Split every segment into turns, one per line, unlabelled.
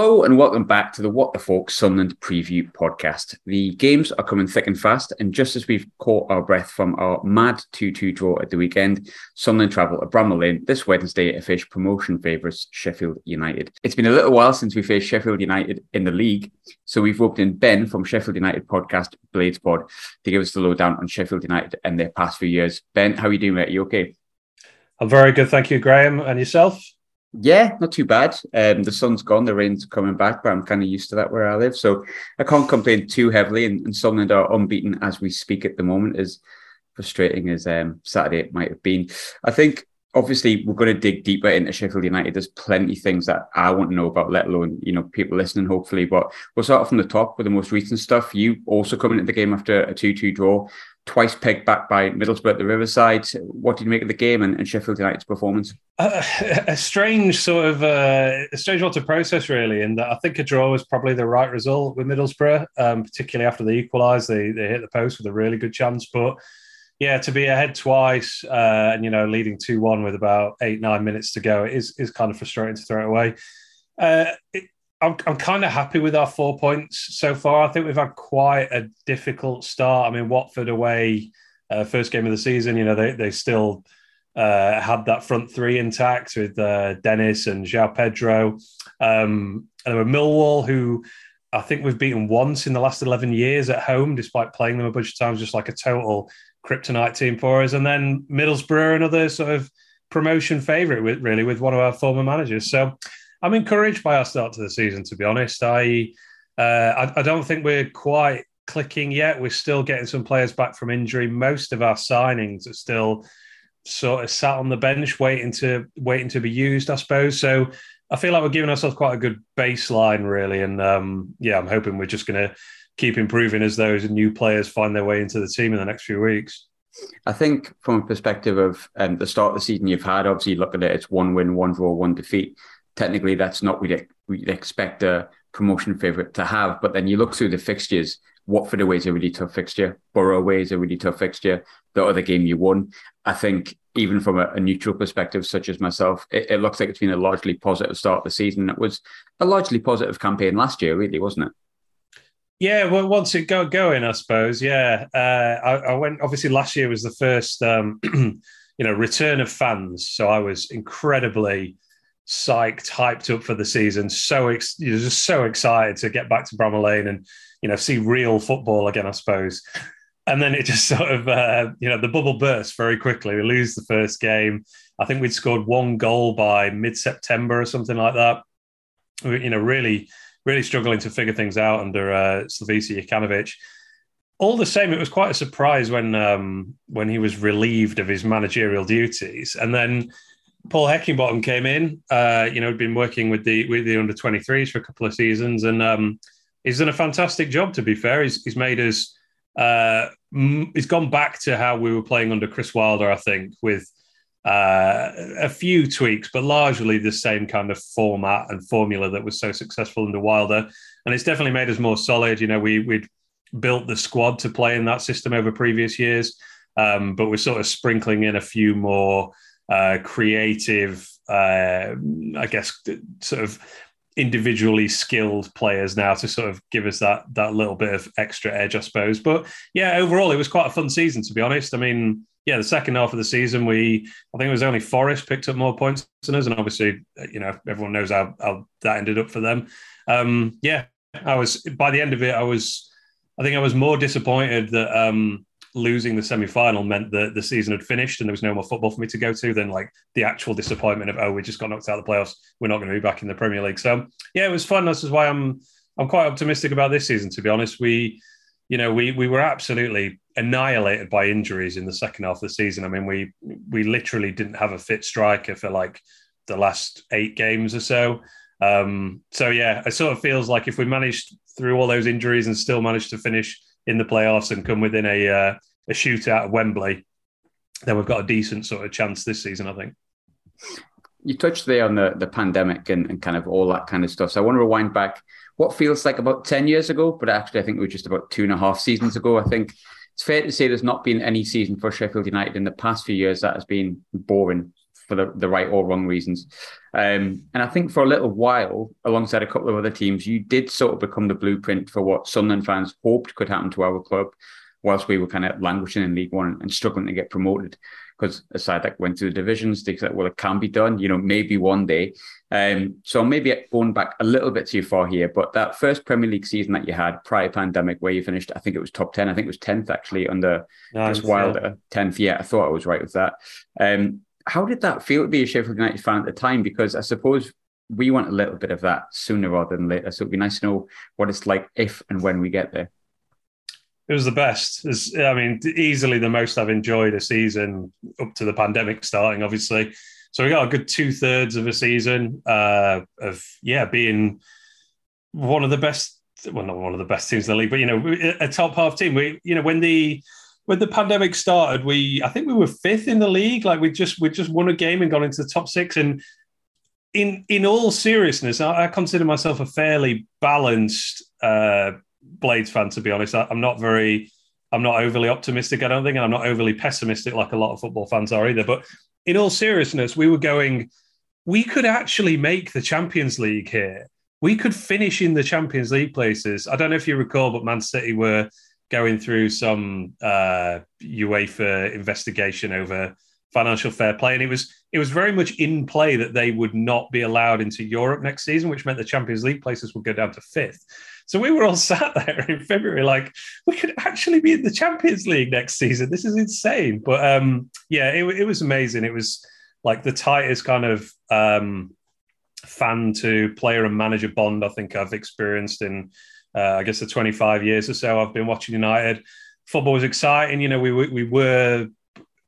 Hello and welcome back to the What the Folk Sunderland Preview podcast. The games are coming thick and fast, and just as we've caught our breath from our mad 2 2 draw at the weekend, Sunderland travel to Bramall Lane this Wednesday to face promotion favourites Sheffield United. It's been a little while since we faced Sheffield United in the league, so we've roped in Ben from Sheffield United podcast Blades Pod to give us the lowdown on Sheffield United and their past few years. Ben, how are you doing, mate? Are you okay?
I'm very good, thank you, Graham. And yourself?
Yeah, not too bad. Um, the sun's gone, the rain's coming back, but I'm kind of used to that where I live. So I can't complain too heavily. And, and Sunderland are unbeaten as we speak at the moment, as frustrating as um, Saturday it might have been. I think obviously we're going to dig deeper into Sheffield United. There's plenty of things that I want to know about, let alone you know people listening. Hopefully, but we'll start from the top with the most recent stuff. You also coming into the game after a two-two draw twice pegged back by Middlesbrough at the Riverside. What did you make of the game and, and Sheffield United's performance?
Uh, a strange sort of uh, a strange one to process, really. And I think a draw was probably the right result with Middlesbrough, um, particularly after they equalised. They they hit the post with a really good chance, but. Yeah, to be ahead twice uh, and you know leading two one with about eight nine minutes to go is is kind of frustrating to throw it away. Uh, it, I'm, I'm kind of happy with our four points so far. I think we've had quite a difficult start. I mean, Watford away, uh, first game of the season, you know, they, they still uh, had that front three intact with uh, Dennis and João Pedro. Um, and there were Millwall, who I think we've beaten once in the last 11 years at home, despite playing them a bunch of times, just like a total kryptonite team for us. And then Middlesbrough, another sort of promotion favourite, with, really, with one of our former managers. So I'm encouraged by our start to the season. To be honest, I uh, I, I don't think we're quite clicking yet. We're still getting some players back from injury. Most of our signings are still sort of sat on the bench, waiting to waiting to be used, I suppose. So I feel like we're giving ourselves quite a good baseline, really. And um, yeah, I'm hoping we're just going to keep improving as those new players find their way into the team in the next few weeks.
I think from a perspective of um, the start of the season you've had, obviously look at it, it's one win, one draw, one defeat technically that's not what we'd expect a promotion favourite to have. But then you look through the fixtures, Watford away is a really tough fixture, Borough away is a really tough fixture. The other game you won, I think, even from a, a neutral perspective, such as myself, it, it, looks like it's been a largely positive start of the season. It was a largely positive campaign last year, really, wasn't it?
Yeah, well, once it got going, I suppose. Yeah, uh, I, I, went. Obviously, last year was the first, um, you know, return of fans. So I was incredibly psyched, hyped up for the season. So ex- you're just so excited to get back to Bramall Lane and you know see real football again, I suppose. And then it just sort of uh, you know the bubble burst very quickly. We lose the first game. I think we'd scored one goal by mid-September or something like that. We, you know, really, really struggling to figure things out under uh, Slavisa Jokanovic. All the same, it was quite a surprise when um, when he was relieved of his managerial duties, and then Paul Heckingbottom came in. Uh, you know, had been working with the with the under 23s for a couple of seasons, and um, he's done a fantastic job. To be fair, he's, he's made us. Uh, he's gone back to how we were playing under Chris Wilder, I think, with uh, a few tweaks, but largely the same kind of format and formula that was so successful under Wilder. And it's definitely made us more solid. You know, we we'd built the squad to play in that system over previous years, um, but we're sort of sprinkling in a few more uh, creative, uh, I guess, sort of individually skilled players now to sort of give us that that little bit of extra edge, I suppose. But yeah, overall, it was quite a fun season to be honest. I mean, yeah, the second half of the season, we I think it was only Forest picked up more points than us, and obviously, you know, everyone knows how, how that ended up for them. Um, yeah, I was by the end of it, I was, I think I was more disappointed that um, losing the semi final meant that the season had finished and there was no more football for me to go to than like the actual disappointment of oh we just got knocked out of the playoffs we're not going to be back in the Premier League. So yeah, it was fun. This is why I'm I'm quite optimistic about this season. To be honest, we you know we we were absolutely annihilated by injuries in the second half of the season. I mean we we literally didn't have a fit striker for like the last eight games or so. Um, so yeah, it sort of feels like if we managed through all those injuries and still managed to finish in the playoffs and come within a uh, a shootout at Wembley, then we've got a decent sort of chance this season, I think.
You touched there on the, the pandemic and, and kind of all that kind of stuff. So I want to rewind back what feels like about 10 years ago, but actually I think it was just about two and a half seasons ago. I think it's fair to say there's not been any season for Sheffield United in the past few years that has been boring for the, the right or wrong reasons. Um, and I think for a little while, alongside a couple of other teams, you did sort of become the blueprint for what Sunderland fans hoped could happen to our club, whilst we were kind of languishing in League One and struggling to get promoted. Because a side that went through the divisions, they said, well, it can be done, you know, maybe one day. Um, so maybe going back a little bit too far here, but that first Premier League season that you had prior pandemic, where you finished, I think it was top ten. I think it was tenth actually under nice, Chris Wilder. Yeah. yeah, I thought I was right with that. Um, how did that feel to be a Sheffield United fan at the time? Because I suppose we want a little bit of that sooner rather than later. So it'd be nice to know what it's like if and when we get there.
It was the best. It's, I mean, easily the most I've enjoyed a season up to the pandemic starting, obviously. So we got a good two thirds of a season uh, of yeah being one of the best. Well, not one of the best teams in the league, but you know, a top half team. We, you know, when the when the pandemic started, we I think we were fifth in the league. Like we just we just won a game and got into the top six. And in in all seriousness, I, I consider myself a fairly balanced uh, Blades fan. To be honest, I, I'm not very. I'm not overly optimistic, I don't think, and I'm not overly pessimistic like a lot of football fans are either. But in all seriousness, we were going, we could actually make the Champions League here. We could finish in the Champions League places. I don't know if you recall, but Man City were going through some uh, UEFA investigation over financial fair play, and it was it was very much in play that they would not be allowed into Europe next season, which meant the Champions League places would go down to fifth. So we were all sat there in February, like we could actually be in the Champions League next season. This is insane. But um, yeah, it, it was amazing. It was like the tightest kind of um, fan to player and manager bond I think I've experienced in, uh, I guess, the 25 years or so I've been watching United. Football was exciting. You know, we, we were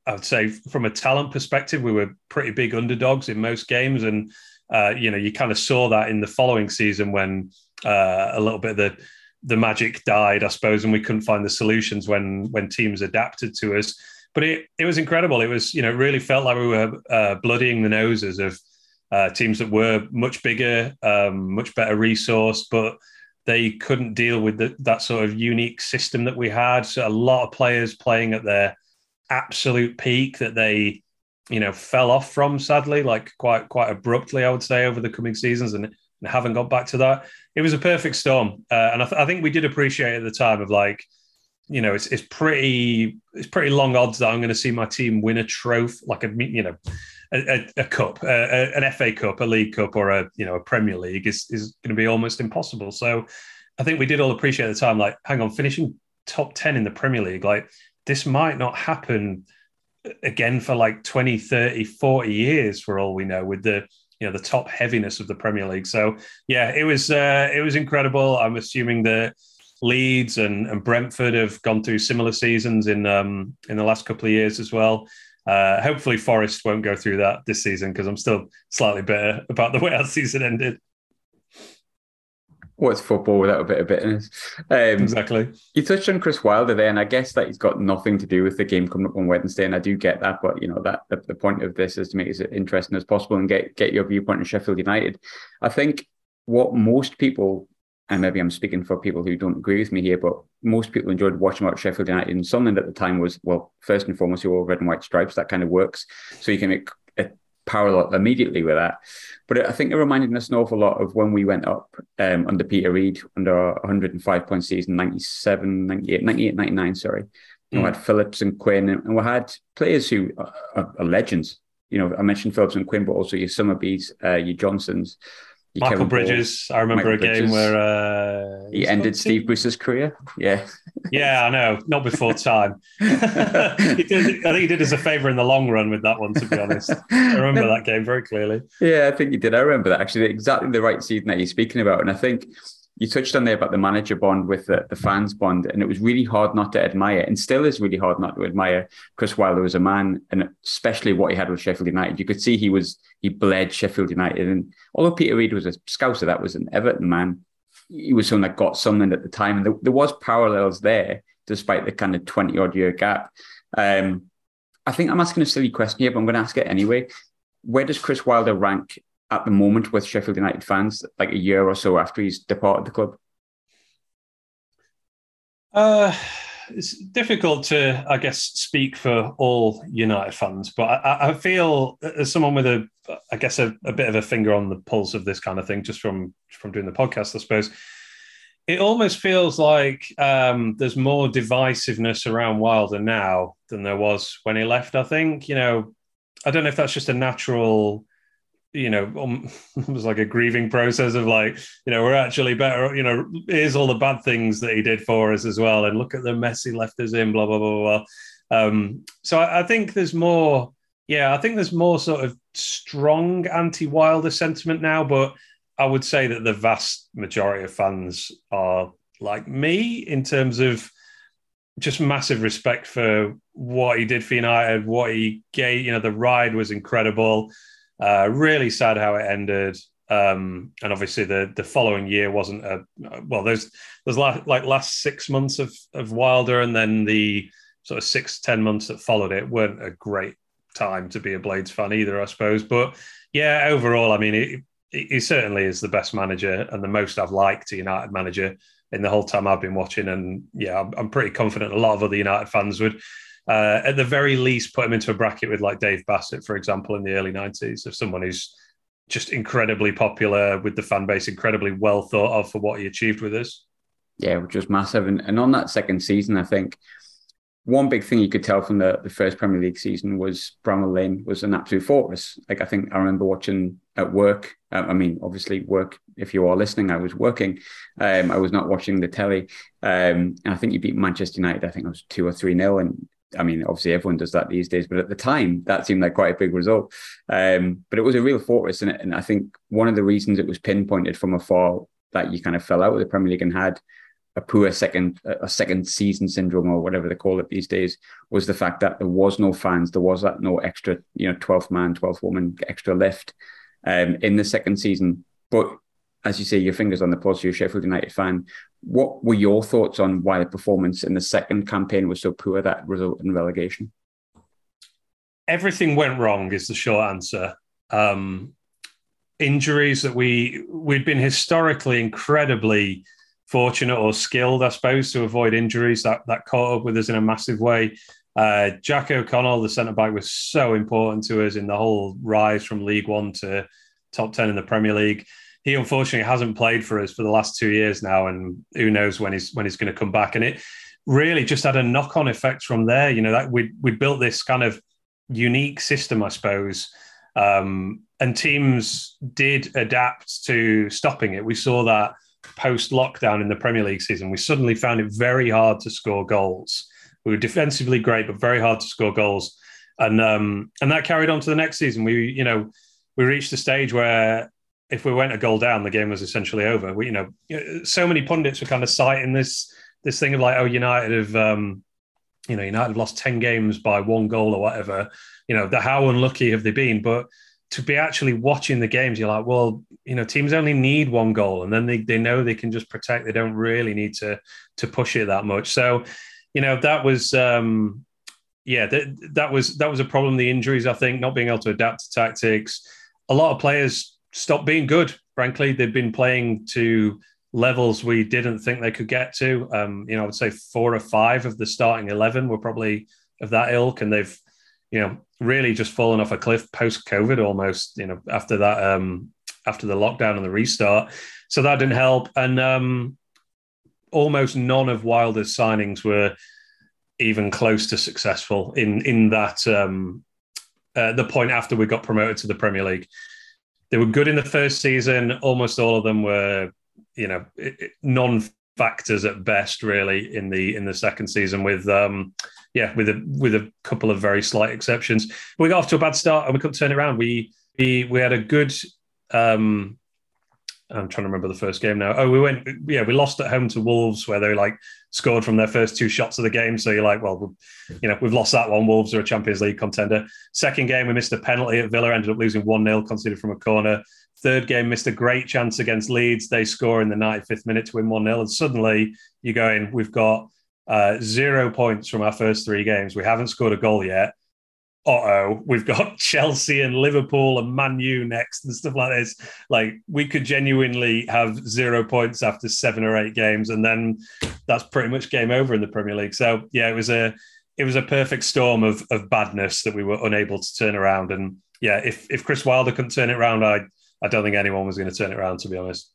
I'd say from a talent perspective, we were pretty big underdogs in most games, and uh, you know you kind of saw that in the following season when uh, a little bit of the the magic died, I suppose, and we couldn't find the solutions when when teams adapted to us. But it it was incredible. It was you know it really felt like we were uh, bloodying the noses of uh, teams that were much bigger, um, much better resource, but they couldn't deal with the, that sort of unique system that we had. So a lot of players playing at their absolute peak that they you know fell off from sadly like quite quite abruptly i would say over the coming seasons and and haven't got back to that. It was a perfect storm, uh, and I, th- I, think we did appreciate at the time of like, you know, it's it's pretty it's pretty long odds that I'm going to see my team win a trophy, like a you know, a, a, cup, a, an FA Cup, a League Cup, or a you know a Premier League is is going to be almost impossible. So, I think we did all appreciate at the time, like, hang on, finishing top ten in the Premier League, like this might not happen again for like 20 30 40 years for all we know with the you know the top heaviness of the Premier League. So yeah, it was uh, it was incredible. I'm assuming that Leeds and, and Brentford have gone through similar seasons in um, in the last couple of years as well. Uh, hopefully, Forest won't go through that this season because I'm still slightly bitter about the way our season ended
what's football without a bit of bitterness?
Um, exactly.
You touched on Chris Wilder there, and I guess that he's got nothing to do with the game coming up on Wednesday, and I do get that. But you know that the, the point of this is to make it as interesting as possible and get get your viewpoint on Sheffield United. I think what most people, and maybe I'm speaking for people who don't agree with me here, but most people enjoyed watching about Sheffield United, and something at the time was well, first and foremost, you wore red and white stripes. That kind of works, so you can make a parallel immediately with that. But I think it reminded us an awful lot of when we went up um, under Peter Reid under our 105 point season, 97, 98, 98, 99, sorry. Mm. we had Phillips and Quinn, and we had players who are, are, legends. You know, I mentioned Phillips and Quinn, but also your Summerbees, uh, your Johnsons.
Michael Kevin Bridges. Ball, I remember Michael a game Bridges. where uh,
he ended Steve Bruce's career. Yeah.
yeah, I know. Not before time. did, I think he did us a favour in the long run with that one, to be honest. I remember that game very clearly.
Yeah, I think he did. I remember that actually. Exactly the right season that you're speaking about. And I think you touched on there about the manager bond with the, the fans bond, and it was really hard not to admire, and still is really hard not to admire Chris Wilder as a man, and especially what he had with Sheffield United. You could see he was he bled Sheffield United, and although Peter Reid was a scouser, that was an Everton man. He was someone that got something at the time, and there, there was parallels there, despite the kind of twenty odd year gap. Um, I think I'm asking a silly question here, but I'm going to ask it anyway. Where does Chris Wilder rank at the moment with Sheffield United fans, like a year or so after he's departed the club?
Uh, it's difficult to, I guess, speak for all United fans, but I, I feel as someone with a, I guess, a, a, bit of a finger on the pulse of this kind of thing, just from from doing the podcast, I suppose. It almost feels like um, there's more divisiveness around Wilder now than there was when he left. I think, you know, I don't know if that's just a natural you know, um, it was like a grieving process of like, you know, we're actually better. You know, here's all the bad things that he did for us as well, and look at the mess he left us in. Blah blah blah blah. Um, so I, I, think there's more. Yeah, I think there's more sort of strong anti-Wilder sentiment now, but I would say that the vast majority of fans are like me in terms of just massive respect for what he did for United, what he gave. You know, the ride was incredible. Uh, really sad how it ended. Um, and obviously the the following year wasn't a well. There's there's like like last six months of of Wilder, and then the sort of six ten months that followed it weren't a great time to be a Blades fan either, I suppose. But yeah, overall, I mean, he certainly is the best manager and the most I've liked a United manager in the whole time I've been watching. And yeah, I'm, I'm pretty confident a lot of other United fans would uh, at the very least, put him into a bracket with like Dave Bassett, for example, in the early 90s, of someone who's just incredibly popular with the fan base, incredibly well thought of for what he achieved with us.
Yeah, which was massive. And, and on that second season, I think one big thing you could tell from the, the first Premier League season was Bramall Lane was an absolute fortress. Like I think I remember watching at work. Uh, I mean, obviously, work. If you are listening, I was working. Um, I was not watching the telly. Um, and I think you beat Manchester United. I think it was two or three nil, and I mean, obviously everyone does that these days, but at the time that seemed like quite a big result. Um, but it was a real fortress, and, and I think one of the reasons it was pinpointed from afar that you kind of fell out with the Premier League and had a poor second a second season syndrome or whatever they call it these days was the fact that there was no fans, there was that no extra, you know, 12th man, 12th woman extra lift um, in the second season. But as you say, your fingers on the pulse, you're a Sheffield United fan. What were your thoughts on why the performance in the second campaign was so poor that resulted in relegation?
Everything went wrong, is the short answer. Um, injuries that we we'd been historically incredibly fortunate or skilled, I suppose, to avoid injuries that that caught up with us in a massive way. Uh, Jack O'Connell, the centre back, was so important to us in the whole rise from League One to top ten in the Premier League he unfortunately hasn't played for us for the last two years now, and who knows when he's when he's going to come back. And it really just had a knock on effect from there. You know that we we built this kind of unique system, I suppose, um, and teams did adapt to stopping it. We saw that post lockdown in the Premier League season. We suddenly found it very hard to score goals. We were defensively great, but very hard to score goals. And um, and that carried on to the next season. We, you know, we reached a stage where if we went a goal down, the game was essentially over. We, you know, so many pundits were kind of citing this this thing of like, oh, United have, um, you know, United have lost ten games by one goal or whatever. You know, the how unlucky have they been? But to be actually watching the games, you're like, well, you know, teams only need one goal, and then they, they know they can just protect. They don't really need to to push it that much. So, you know, that was. Um, yeah, that, that was that was a problem. The injuries, I think, not being able to adapt to tactics. A lot of players stopped being good. Frankly, they've been playing to levels we didn't think they could get to. Um, you know, I would say four or five of the starting eleven were probably of that ilk, and they've, you know, really just fallen off a cliff post COVID almost. You know, after that, um, after the lockdown and the restart, so that didn't help, and um, almost none of Wilder's signings were even close to successful in in that um, uh, the point after we got promoted to the Premier League they were good in the first season. Almost all of them were, you know, non-factors at best, really, in the in the second season. With um, yeah, with a with a couple of very slight exceptions. We got off to a bad start and we couldn't turn it around. We we we had a good um, I'm trying to remember the first game now. Oh, we went, yeah, we lost at home to Wolves where they like scored from their first two shots of the game. So you're like, well, you know, we've lost that one. Wolves are a Champions League contender. Second game, we missed a penalty at Villa, ended up losing 1 0, conceded from a corner. Third game, missed a great chance against Leeds. They score in the 95th minute to win 1 0. And suddenly you're going, we've got uh, zero points from our first three games. We haven't scored a goal yet. Oh, we've got Chelsea and Liverpool and Man U next and stuff like this. Like we could genuinely have zero points after seven or eight games, and then that's pretty much game over in the Premier League. So yeah, it was a it was a perfect storm of of badness that we were unable to turn around. And yeah, if if Chris Wilder couldn't turn it around, I I don't think anyone was going to turn it around. To be honest.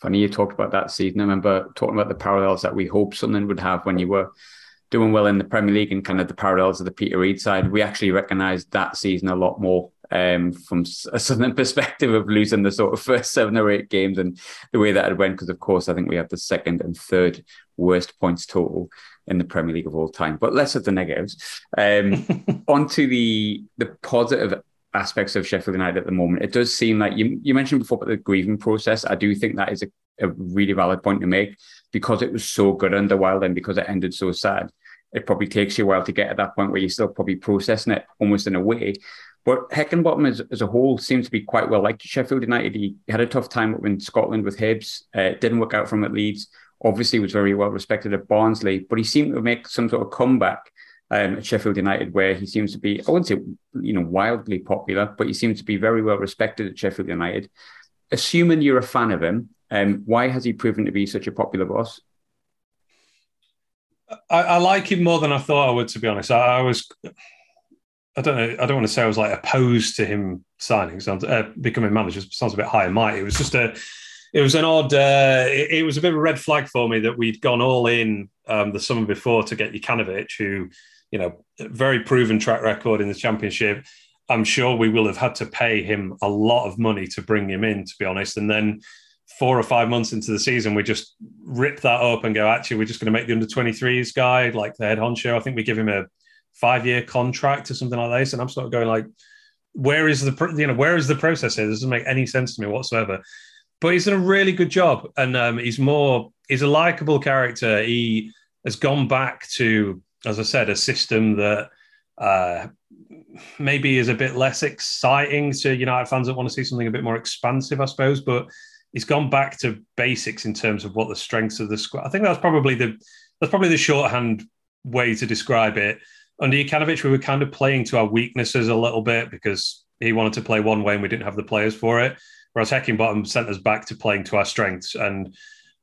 Funny you talked about that season. I remember talking about the parallels that we hoped Sunderland would have when you were doing well in the Premier League and kind of the parallels of the Peter Reid side. We actually recognised that season a lot more um, from a Southern perspective of losing the sort of first seven or eight games and the way that it went. Because of course, I think we have the second and third worst points total in the Premier League of all time. But less of the negatives. Um, onto the the positive aspects of Sheffield United at the moment. It does seem like you you mentioned before about the grieving process. I do think that is a, a really valid point to make because it was so good under Wild and because it ended so sad it probably takes you a while to get to that point where you're still probably processing it almost in a way. But Heckingbottom as, as a whole seems to be quite well liked Sheffield United. He had a tough time up in Scotland with Hibs. Uh, didn't work out from at Leeds. Obviously, was very well respected at Barnsley, but he seemed to make some sort of comeback um, at Sheffield United, where he seems to be, I wouldn't say, you know, wildly popular, but he seems to be very well respected at Sheffield United. Assuming you're a fan of him, um, why has he proven to be such a popular boss?
I, I, like him more than I thought I would, to be honest. I, I, was, I don't know, I don't want to say I was like opposed to him signing, sounds, uh, becoming manager. Sounds a bit high and mighty. It was just a, it was an odd, uh, it, it, was a bit of a red flag for me that we'd gone all in um, the summer before to get Jokanovic, who, you know, very proven track record in the championship. I'm sure we will have had to pay him a lot of money to bring him in, to be honest. And then four or five months into the season, we just rip that up and go, actually, we're just going to make the under 23s guy like the head honcho. I think we give him a five year contract or something like this. And I'm sort of going like, where is the, you know, where is the process here? This doesn't make any sense to me whatsoever. But he's done a really good job. And um, he's more, he's a likable character. He has gone back to, as I said, a system that uh, maybe is a bit less exciting to United fans that want to see something a bit more expansive, I suppose. But he's gone back to basics in terms of what the strengths of the squad. I think that's probably the that's probably the shorthand way to describe it. Under Jokanovic, we were kind of playing to our weaknesses a little bit because he wanted to play one way and we didn't have the players for it. Whereas Heckingbottom sent us back to playing to our strengths and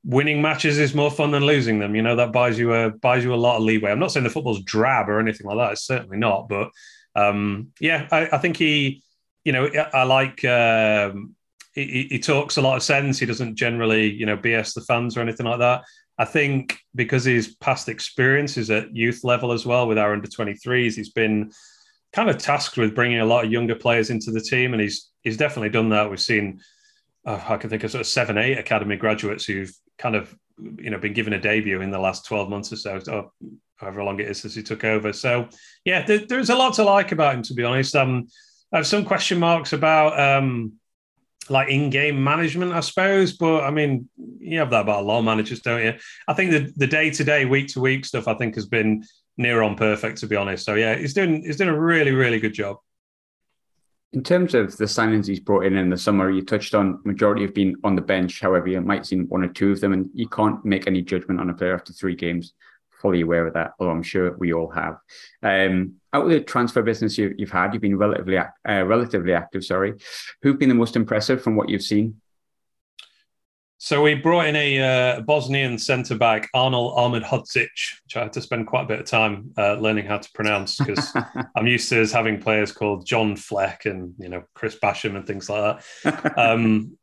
winning matches is more fun than losing them. You know that buys you a buys you a lot of leeway. I'm not saying the football's drab or anything like that. It's certainly not. But um, yeah, I, I, think he, you know, I like um, he, he, talks a lot of sense. He doesn't generally, you know, BS the fans or anything like that. I think because his past experiences at youth level as well with our under 23s, he's been kind of tasked with bringing a lot of younger players into the team, and he's he's definitely done that. We've seen, uh, I can think of sort of seven, eight academy graduates who've kind of, you know, been given a debut in the last 12 months or so, or however long it is since he took over. So, yeah, there, there's a lot to like about him, to be honest. Um, I have some question marks about. Um, like in-game management, I suppose. But I mean, you have that about a lot of managers, don't you? I think the the day-to-day, week-to-week stuff, I think, has been near on perfect, to be honest. So yeah, he's doing he's doing a really, really good job.
In terms of the signings he's brought in in the summer, you touched on majority have been on the bench. However, you might see one or two of them, and you can't make any judgment on a player after three games fully aware of that, although I'm sure we all have. Um, out of the transfer business you, have had, you've been relatively uh, relatively active. Sorry, who've been the most impressive from what you've seen?
So we brought in a uh, Bosnian centre back, Armin Ahmedhodzic, which I had to spend quite a bit of time uh, learning how to pronounce because I'm used to having players called John Fleck and you know Chris Basham and things like that. Um,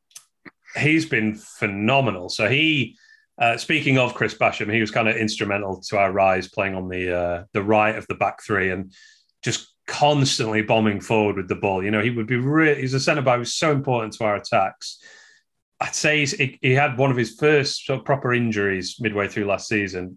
he's been phenomenal. So he uh, speaking of Chris Basham, he was kind of instrumental to our rise, playing on the uh, the right of the back three and just constantly bombing forward with the ball. You know, he would be really, he's a centre back who's so important to our attacks. I'd say he, had one of his first sort of proper injuries midway through last season.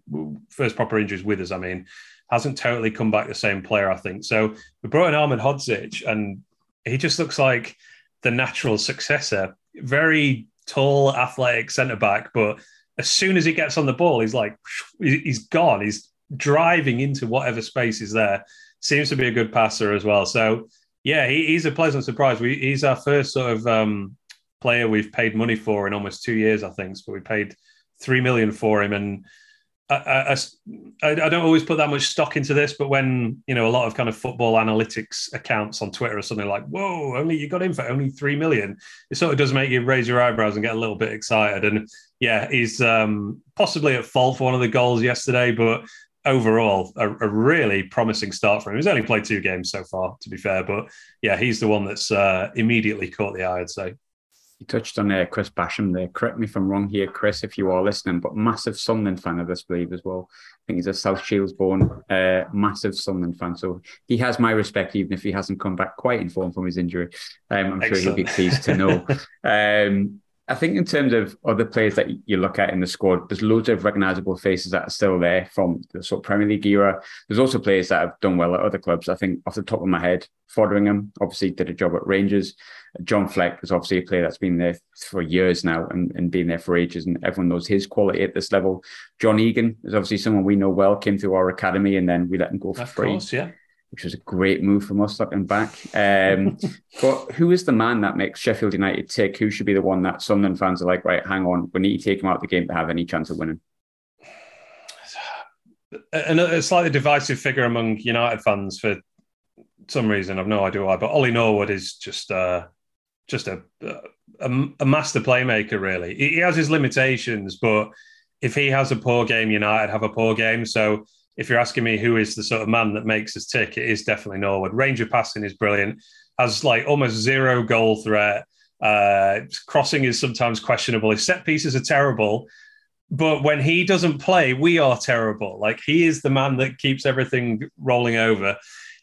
First proper injuries with us, I mean, hasn't totally come back the same player, I think. So we brought in Armin Ahmedhodzic, and he just looks like the natural successor. Very tall, athletic centre back, but as soon as he gets on the ball, he's like, he's gone. He's driving into whatever space is there. Seems to be a good passer as well. So, yeah, he, he's a pleasant surprise. We, he's our first sort of um, player we've paid money for in almost two years, I think. So we paid three million for him, and I, I, I, don't always put that much stock into this, but when you know a lot of kind of football analytics accounts on Twitter or something like, "Whoa, only you got in for only three million, it sort of does make you raise your eyebrows and get a little bit excited. And yeah, he's um, possibly at fault for one of the goals yesterday, but overall, a, a, really promising start for him. He's only played two games so far, to be fair, but yeah, he's the one that's uh, immediately caught the eye. I'd say
you touched on uh, Chris Basham there. Correct me if I'm wrong here, Chris, if you are listening, but massive Sunderland fan, I believe, as well. I think he's a South Shields born, uh, massive Sunderland fan. So he has my respect, even if he hasn't come back quite in form from his injury. Um, I'm Excellent. sure he'll be pleased to know. um, I think in terms of other players that you look at in the squad, there's loads of recognisable faces that are still there from the sort of Premier League era. There's also players that have done well at other clubs. I think off the top of my head, Foderingham obviously did a job at Rangers. John Fleck is obviously a player that's been there for years now and, and been there for ages, and everyone knows his quality at this level. John Egan is obviously someone we know well, came through our academy, and then we let him go for of free. Course,
yeah
which was a great move from us looking back. Um, but who is the man that makes Sheffield United tick? Who should be the one that Sunderland fans are like, right, hang on, we need to take him out of the game to have any chance of winning?
And a slightly divisive figure among United fans for some reason. I've no idea why, but Ollie Norwood is just uh, just a, a, a master playmaker. Really, he has his limitations, but if he has a poor game, United have a poor game. So if you're asking me who is the sort of man that makes us tick, it is definitely Norwood. Range of passing is brilliant. Has like almost zero goal threat. Uh, crossing is sometimes questionable. His set pieces are terrible, but when he doesn't play, we are terrible. Like he is the man that keeps everything rolling over.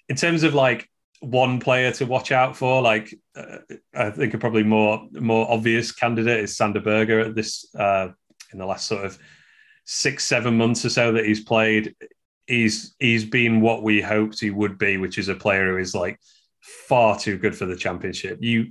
In terms of like one player to watch out for, like uh, I think a probably more more obvious candidate is Sander Berge at this uh, in the last sort of six seven months or so that he's played he's he's been what we hoped he would be, which is a player who is like far too good for the championship. You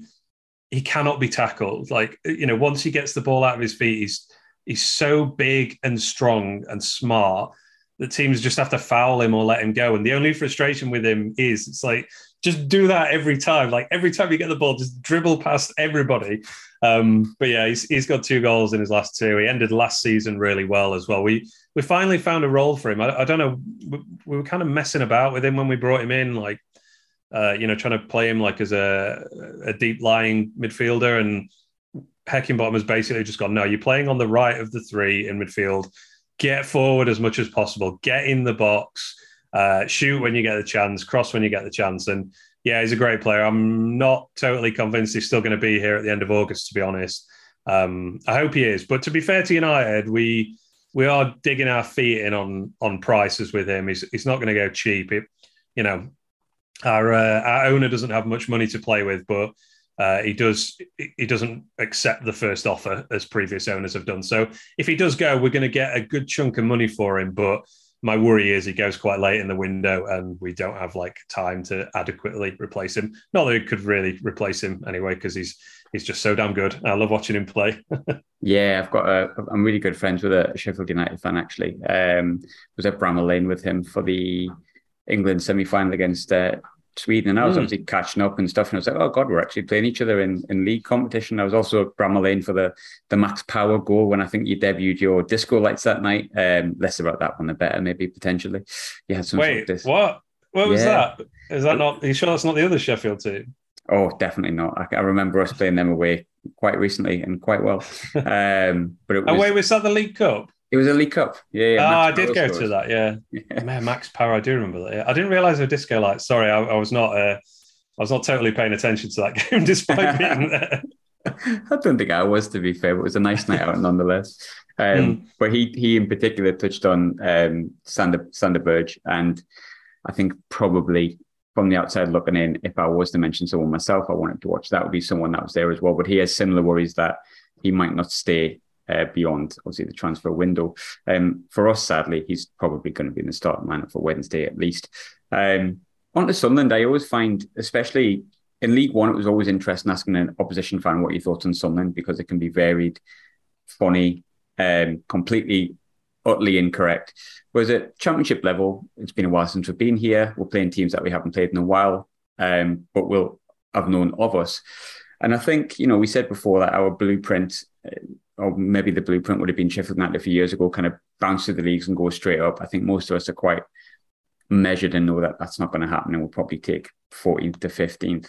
he cannot be tackled. Like you know, once he gets the ball out of his feet, he's he's so big and strong and smart that teams just have to foul him or let him go. And the only frustration with him is it's like just do that every time. Like every time you get the ball, just dribble past everybody. Um, but yeah, he's, he's got two goals in his last two. He ended last season really well as well. We we finally found a role for him. I, I don't know. We, we, were kind of messing about with him when we brought him in, like uh, you know, trying to play him like as a a deep lying midfielder. And Heckingbottom has basically just gone, no, you're playing on the right of the three in midfield. Get forward as much as possible. Get in the box. Uh, shoot when you get the chance. Cross when you get the chance. And yeah, he's a great player. I'm not totally convinced he's still going to be here at the end of August, to be honest. Um, I hope he is. But to be fair to United, we we are digging our feet in on on prices with him. He's he's not going to go cheap. It, you know, our uh, our owner doesn't have much money to play with, but uh, he does he doesn't accept the first offer as previous owners have done. So if he does go, we're going to get a good chunk of money for him. But my worry is he goes quite late in the window, and we don't have like time to adequately replace him. Not that we could really replace him anyway, because he's he's just so damn good. I love watching him play.
yeah, I've got a. I'm really good friends with a Sheffield United fan actually. Um, was at Bramall Lane with him for the England semi final against uh, Sweden, and I was mm. obviously catching up and stuff. And I was like, oh god, we're actually playing each other in, in league competition. I was also at Bramall Lane for the the Max Power goal when I think you debuted your disco lights that night. Um, less about that one, the better maybe potentially. You had some.
Wait, sort of what? What was yeah. that? Is that not? Are you sure that's not the other Sheffield team?
Oh, definitely not. I, I, remember us playing them away quite recently and quite well. Um, but it was,
away was that the League Cup?
It was a League Cup. Yeah, yeah.
Oh, I did go scores. to that. Yeah. yeah. Man, Max Power. I do remember that. Yeah. I didn't realize there were disco lights. Sorry, I, I was not. Uh, I was not totally paying attention to that game, despite being there.
I don't think I was, to be fair, but it was a nice night out nonetheless. Um, mm. But he he in particular touched on um, Sander Sander Berge, and I think probably from the outside looking in, if I was to mention someone myself, I wanted to watch that would be someone that was there as well. But he has similar worries that he might not stay uh, beyond obviously the transfer window. Um, for us, sadly, he's probably going to be in the starting lineup for Wednesday at least. Um, on to Sunderland, I always find, especially in League One, it was always interesting asking an opposition fan what you thought on Sunderland because it can be varied, funny, um, completely utterly incorrect. Whereas at championship level, it's been a while since we've been here. We're playing teams that we haven't played in a while, um, but will have known of us. And I think, you know, we said before that our blueprint, or maybe the blueprint would have been Sheffield United a few years ago, kind of bounce through the leagues and go straight up. I think most of us are quite measured and know that that's not going to happen and we'll probably take 14th to 15th.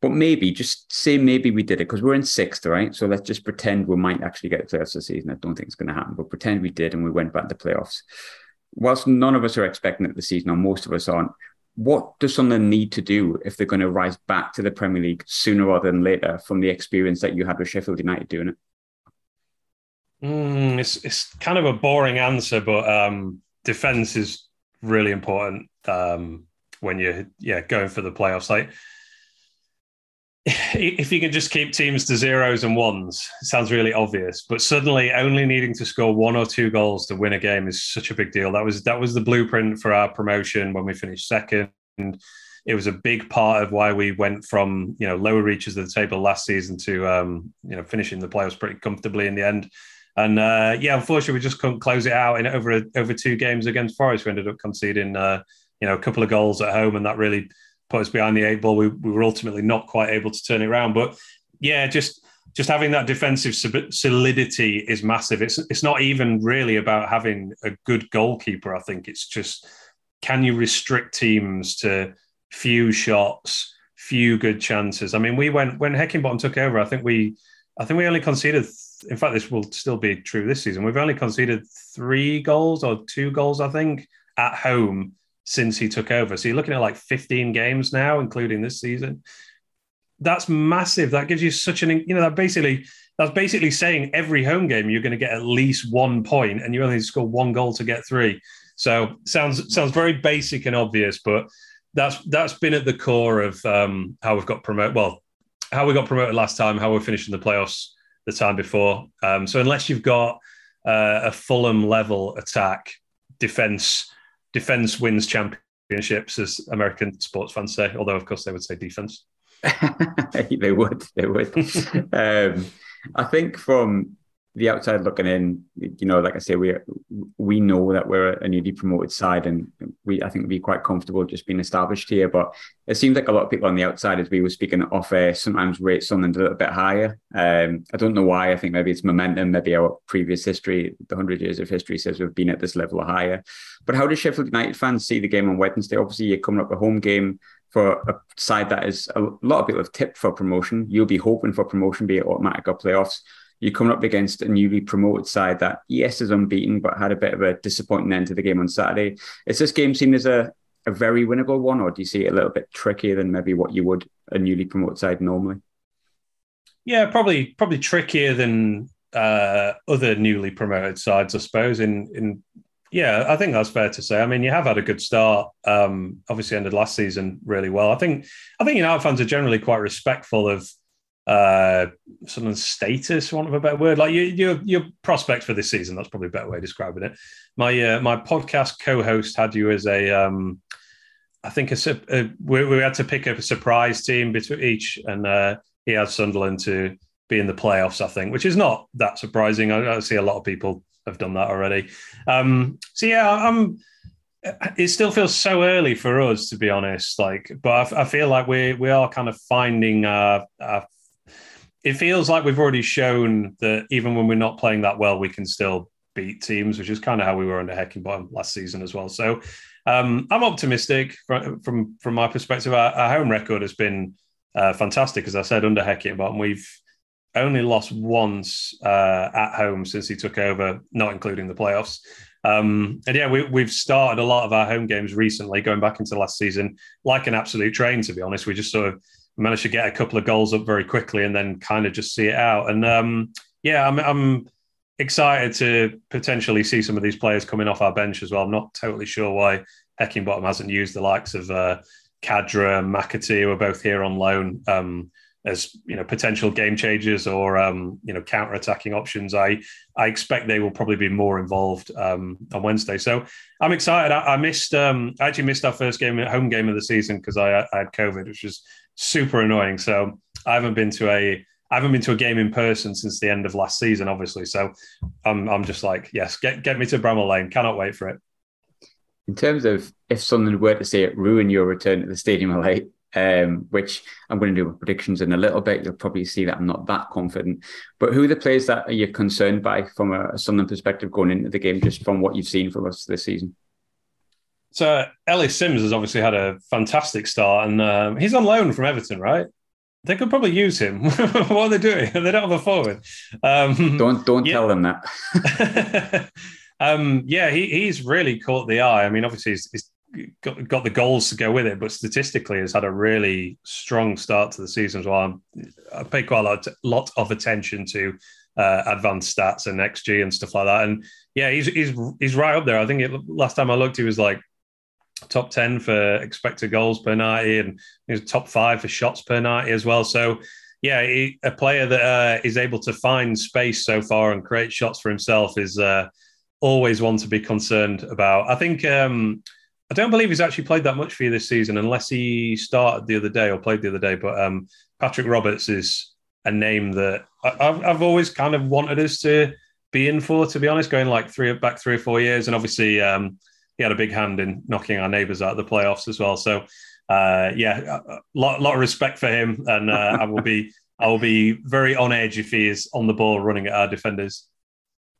But maybe, just say maybe we did it because we're in sixth, right? So let's just pretend we might actually get to playoffs this season. I don't think it's going to happen, but pretend we did and we went back to playoffs. Whilst none of us are expecting it this season, or most of us aren't, what does Sunderland need to do if they're going to rise back to the Premier League sooner rather than later from the experience that you had with Sheffield United doing it?
Mm, it's it's kind of a boring answer, but um, defense is really important um, when you're yeah going for the playoffs. Like if you can just keep teams to zeros and ones, it sounds really obvious. But suddenly, only needing to score one or two goals to win a game is such a big deal. That was that was the blueprint for our promotion when we finished second. It was a big part of why we went from you know lower reaches of the table last season to um, you know finishing the playoffs pretty comfortably in the end. And uh, yeah, unfortunately, we just couldn't close it out in over over two games against Forest. We ended up conceding, uh, you know, a couple of goals at home, and that really put us behind the eight ball. We, we were ultimately not quite able to turn it around. But yeah, just just having that defensive solidity is massive. It's it's not even really about having a good goalkeeper. I think it's just can you restrict teams to few shots, few good chances. I mean, we went when Heckingbottom took over. I think we I think we only conceded in fact, this will still be true this season. We've only conceded three goals or two goals, I think, at home since he took over. So you're looking at like 15 games now, including this season. That's massive. That gives you such an, you know, that basically that's basically saying every home game you're going to get at least one point, and you only score one goal to get three. So sounds sounds very basic and obvious, but that's that's been at the core of um, how we've got promoted. Well, how we got promoted last time, how we're finishing the playoffs the time before. Um, so unless you've got uh, a Fulham level attack, defense defense wins championships, as American sports fans say. Although of course they would say defense.
they would. They would. um, I think from the outside looking in, you know, like I say, we we know that we're a newly promoted side, and we I think we'd be quite comfortable just being established here. But it seems like a lot of people on the outside, as we were speaking off air, sometimes rate something a little bit higher. Um, I don't know why. I think maybe it's momentum. Maybe our previous history, the hundred years of history, says we've been at this level or higher. But how do Sheffield United fans see the game on Wednesday? Obviously, you're coming up a home game for a side that is a lot of people have tipped for promotion. You'll be hoping for promotion, be it automatic or playoffs you're coming up against a newly promoted side that, yes, is unbeaten, but had a bit of a disappointing end to the game on Saturday. Is this game seen as a, a very winnable one, or do you see it a little bit trickier than maybe what you would a newly promoted side normally?
Yeah, probably probably trickier than uh, other newly promoted sides, I suppose. In in yeah, I think that's fair to say. I mean, you have had a good start. Um, obviously, ended last season really well. I think I think United fans are generally quite respectful of uh of status one of a better word. Like you, your your prospects for this season that's probably a better way of describing it. My uh, my podcast co-host had you as a um i think a, a we, we, had to pick up a surprise team between each and uh he had sunderland to be in the playoffs i think which is not that surprising. I, I see a lot of people have done that already. Um so yeah i'm it still feels so early for us to be honest. Like but i, I feel like we we are kind of finding our, our it feels like we've already shown that even when we're not playing that well, we can still beat teams, which is kind of how we were under Heckingbottom last season as well. So um, I'm optimistic from, from, from my perspective. Our, our home record has been uh, fantastic, as I said, under Heckingbottom. We've only lost once uh, at home since he took over, not including the playoffs. Um, and yeah, we, have started a lot of our home games recently, going back into last season, like an absolute train. To be honest, we just sort of managed to get a couple of goals up very quickly and then kind of just see it out. And um, yeah, I'm, I'm excited to potentially see some of these players coming off our bench as well. I'm not totally sure why Heckingbottom hasn't used the likes of uh, Khadra and McAtee, who are both here on loan. Um, as you know, potential game changers or um, you know counter attacking options. I I expect they will probably be more involved um, on Wednesday. So I'm excited. I, I missed um, I actually missed our first game, home game of the season because I, I had COVID, which was super annoying. So I haven't been to a I haven't been to a game in person since the end of last season, obviously. So I'm I'm just like, yes, get get me to Bramall Lane. Cannot wait for it.
In terms of if someone were to say it ruin your return to the stadium late, um, which I'm going to do predictions in a little bit. You'll probably see that I'm not that confident. But who are the players that are you concerned by from a Sunderland perspective going into the game, just from what you've seen from us this season?
So Ellis Simms has obviously had a fantastic start, and um, he's on loan from Everton, right? They could probably use him. what are they doing? They don't have a forward.
Um, don't don't yeah. tell them that.
um, yeah, he, he's really caught the eye. I mean, obviously he's, he's got, got the goals to go with it, but statistically has had a really strong start to the season as well. I pay quite a lot, lot of attention to uh, advanced stats and XG and stuff like that. And yeah, he's he's he's right up there. I think it, last time I looked, he was like top ten for expected goals per ninety, and he top five for shots per ninety as well. So yeah, he, a player that uh, is able to find space so far and create shots for himself is uh, always one to be concerned about. I think. Um, I don't believe he's actually played that much for you this season, unless he started the other day or played the other day. But um, Patrick Roberts is a name that I've, I've always kind of wanted us to be in for, to be honest, going like three back three or four years. And obviously, um, he had a big hand in knocking our neighbours out of the playoffs as well. So, uh, yeah, a lot, lot of respect for him, and uh, I will be I will be very on edge if he is on the ball running at our defenders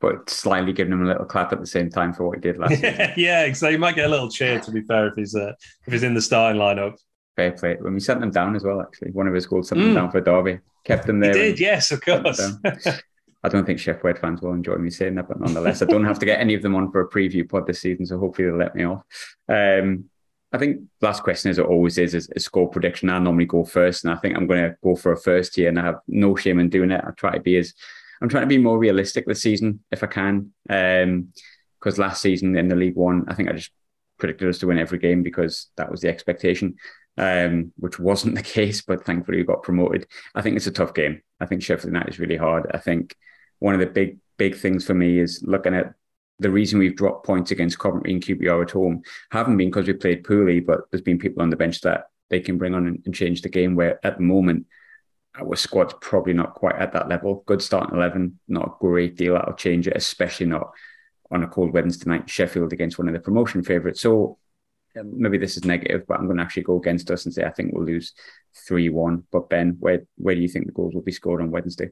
but slightly giving him a little clap at the same time for what he did last
yeah, yeah, so he might get a little cheer to be fair if he's uh, if he's in the starting lineup.
Fair play. When we sent them down as well, actually, one of his goals sent mm. them down for Derby, kept them there.
He did, yes, of course.
I don't think Sheff Wed fans will enjoy me saying that, but nonetheless, I don't have to get any of them on for a preview pod this season, so hopefully they'll let me off. Um, I think last question, as it always is, is a score prediction. I normally go first, and I think I'm going to go for a first here, and I have no shame in doing it. I try to be as I'm trying to be more realistic this season if I can. Because um, last season in the League One, I think I just predicted us to win every game because that was the expectation, um, which wasn't the case. But thankfully, we got promoted. I think it's a tough game. I think Sheffield United is really hard. I think one of the big big things for me is looking at the reason we've dropped points against Coventry and QPR at home haven't been because we played poorly, but there's been people on the bench that they can bring on and, change the game. Where at the moment our squad's probably not quite at that level. Good starting 11, not a great deal that'll change it, especially not on a cold Wednesday night, Sheffield against one of the promotion favourites. So um, maybe this is negative, but I'm going to actually go against us and say I think we'll lose 3 1. But Ben, where, where do you think the goals will be scored on Wednesday?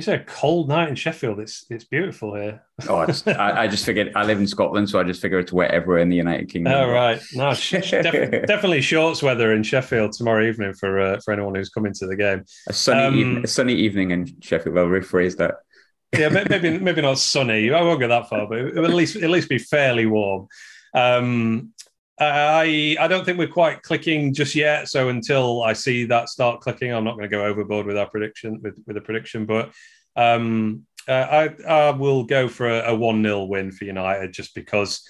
Say a cold night in Sheffield? It's it's beautiful here.
oh, I, just, I, just figured I live in Scotland, so I just figure it's wet everywhere in the United Kingdom.
Oh right, no, def- definitely shorts weather in Sheffield tomorrow evening for uh, for anyone who's coming to the game.
A sunny um, evening, a sunny evening in Sheffield. I'll rephrase that.
yeah, maybe maybe not sunny. I won't go that far, but at least at least be fairly warm. Um, I I don't think we're quite clicking just yet. So until I see that start clicking, I'm not going to go overboard with our prediction with with a prediction. But um, uh, I I will go for a, one 0 win for United just because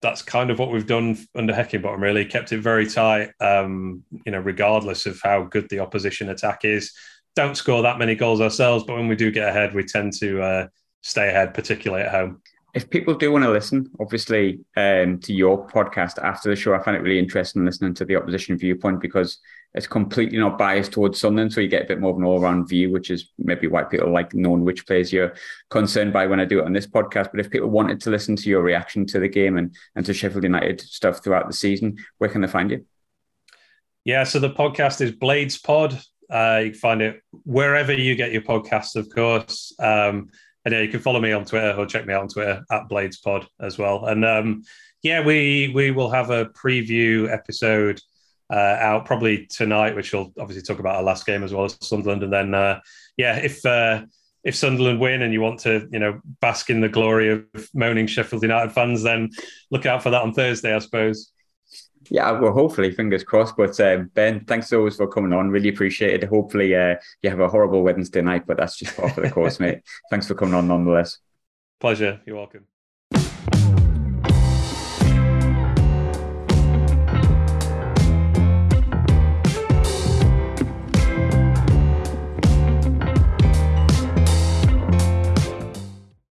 that's kind of what we've done under Heckingbottom. Really kept it very tight. Um, you know, regardless of how good the opposition attack is, don't score that many goals ourselves. But when we do get ahead, we tend to uh, stay ahead, particularly at home
if people do want to listen, obviously, um, to your podcast after the show, I find it really interesting listening to the opposition viewpoint because it's completely not biased towards something. So you get a bit more of an all round view, which is maybe why people like knowing which players you're concerned by when I do it on this podcast. But if people wanted to listen to your reaction to the game and, and to Sheffield United stuff throughout the season, where can they find you?
Yeah, so the podcast is Blades Pod. Uh, you can find it wherever you get your podcasts, of course. Um, and yeah, you can follow me on Twitter or check me out on Twitter at BladesPod as well. And um, yeah, we we will have a preview episode uh, out probably tonight, which we'll obviously talk about our last game as well as Sunderland. And then uh, yeah, if uh, if Sunderland win and you want to you know bask in the glory of moaning Sheffield United fans, then look out for that on Thursday, I suppose.
Yeah, well, hopefully, fingers crossed. But uh, Ben, thanks always for coming on. Really appreciate it. Hopefully, uh, you have a horrible Wednesday night, but that's just part of the course, mate. Thanks for coming on nonetheless.
Pleasure. You're welcome.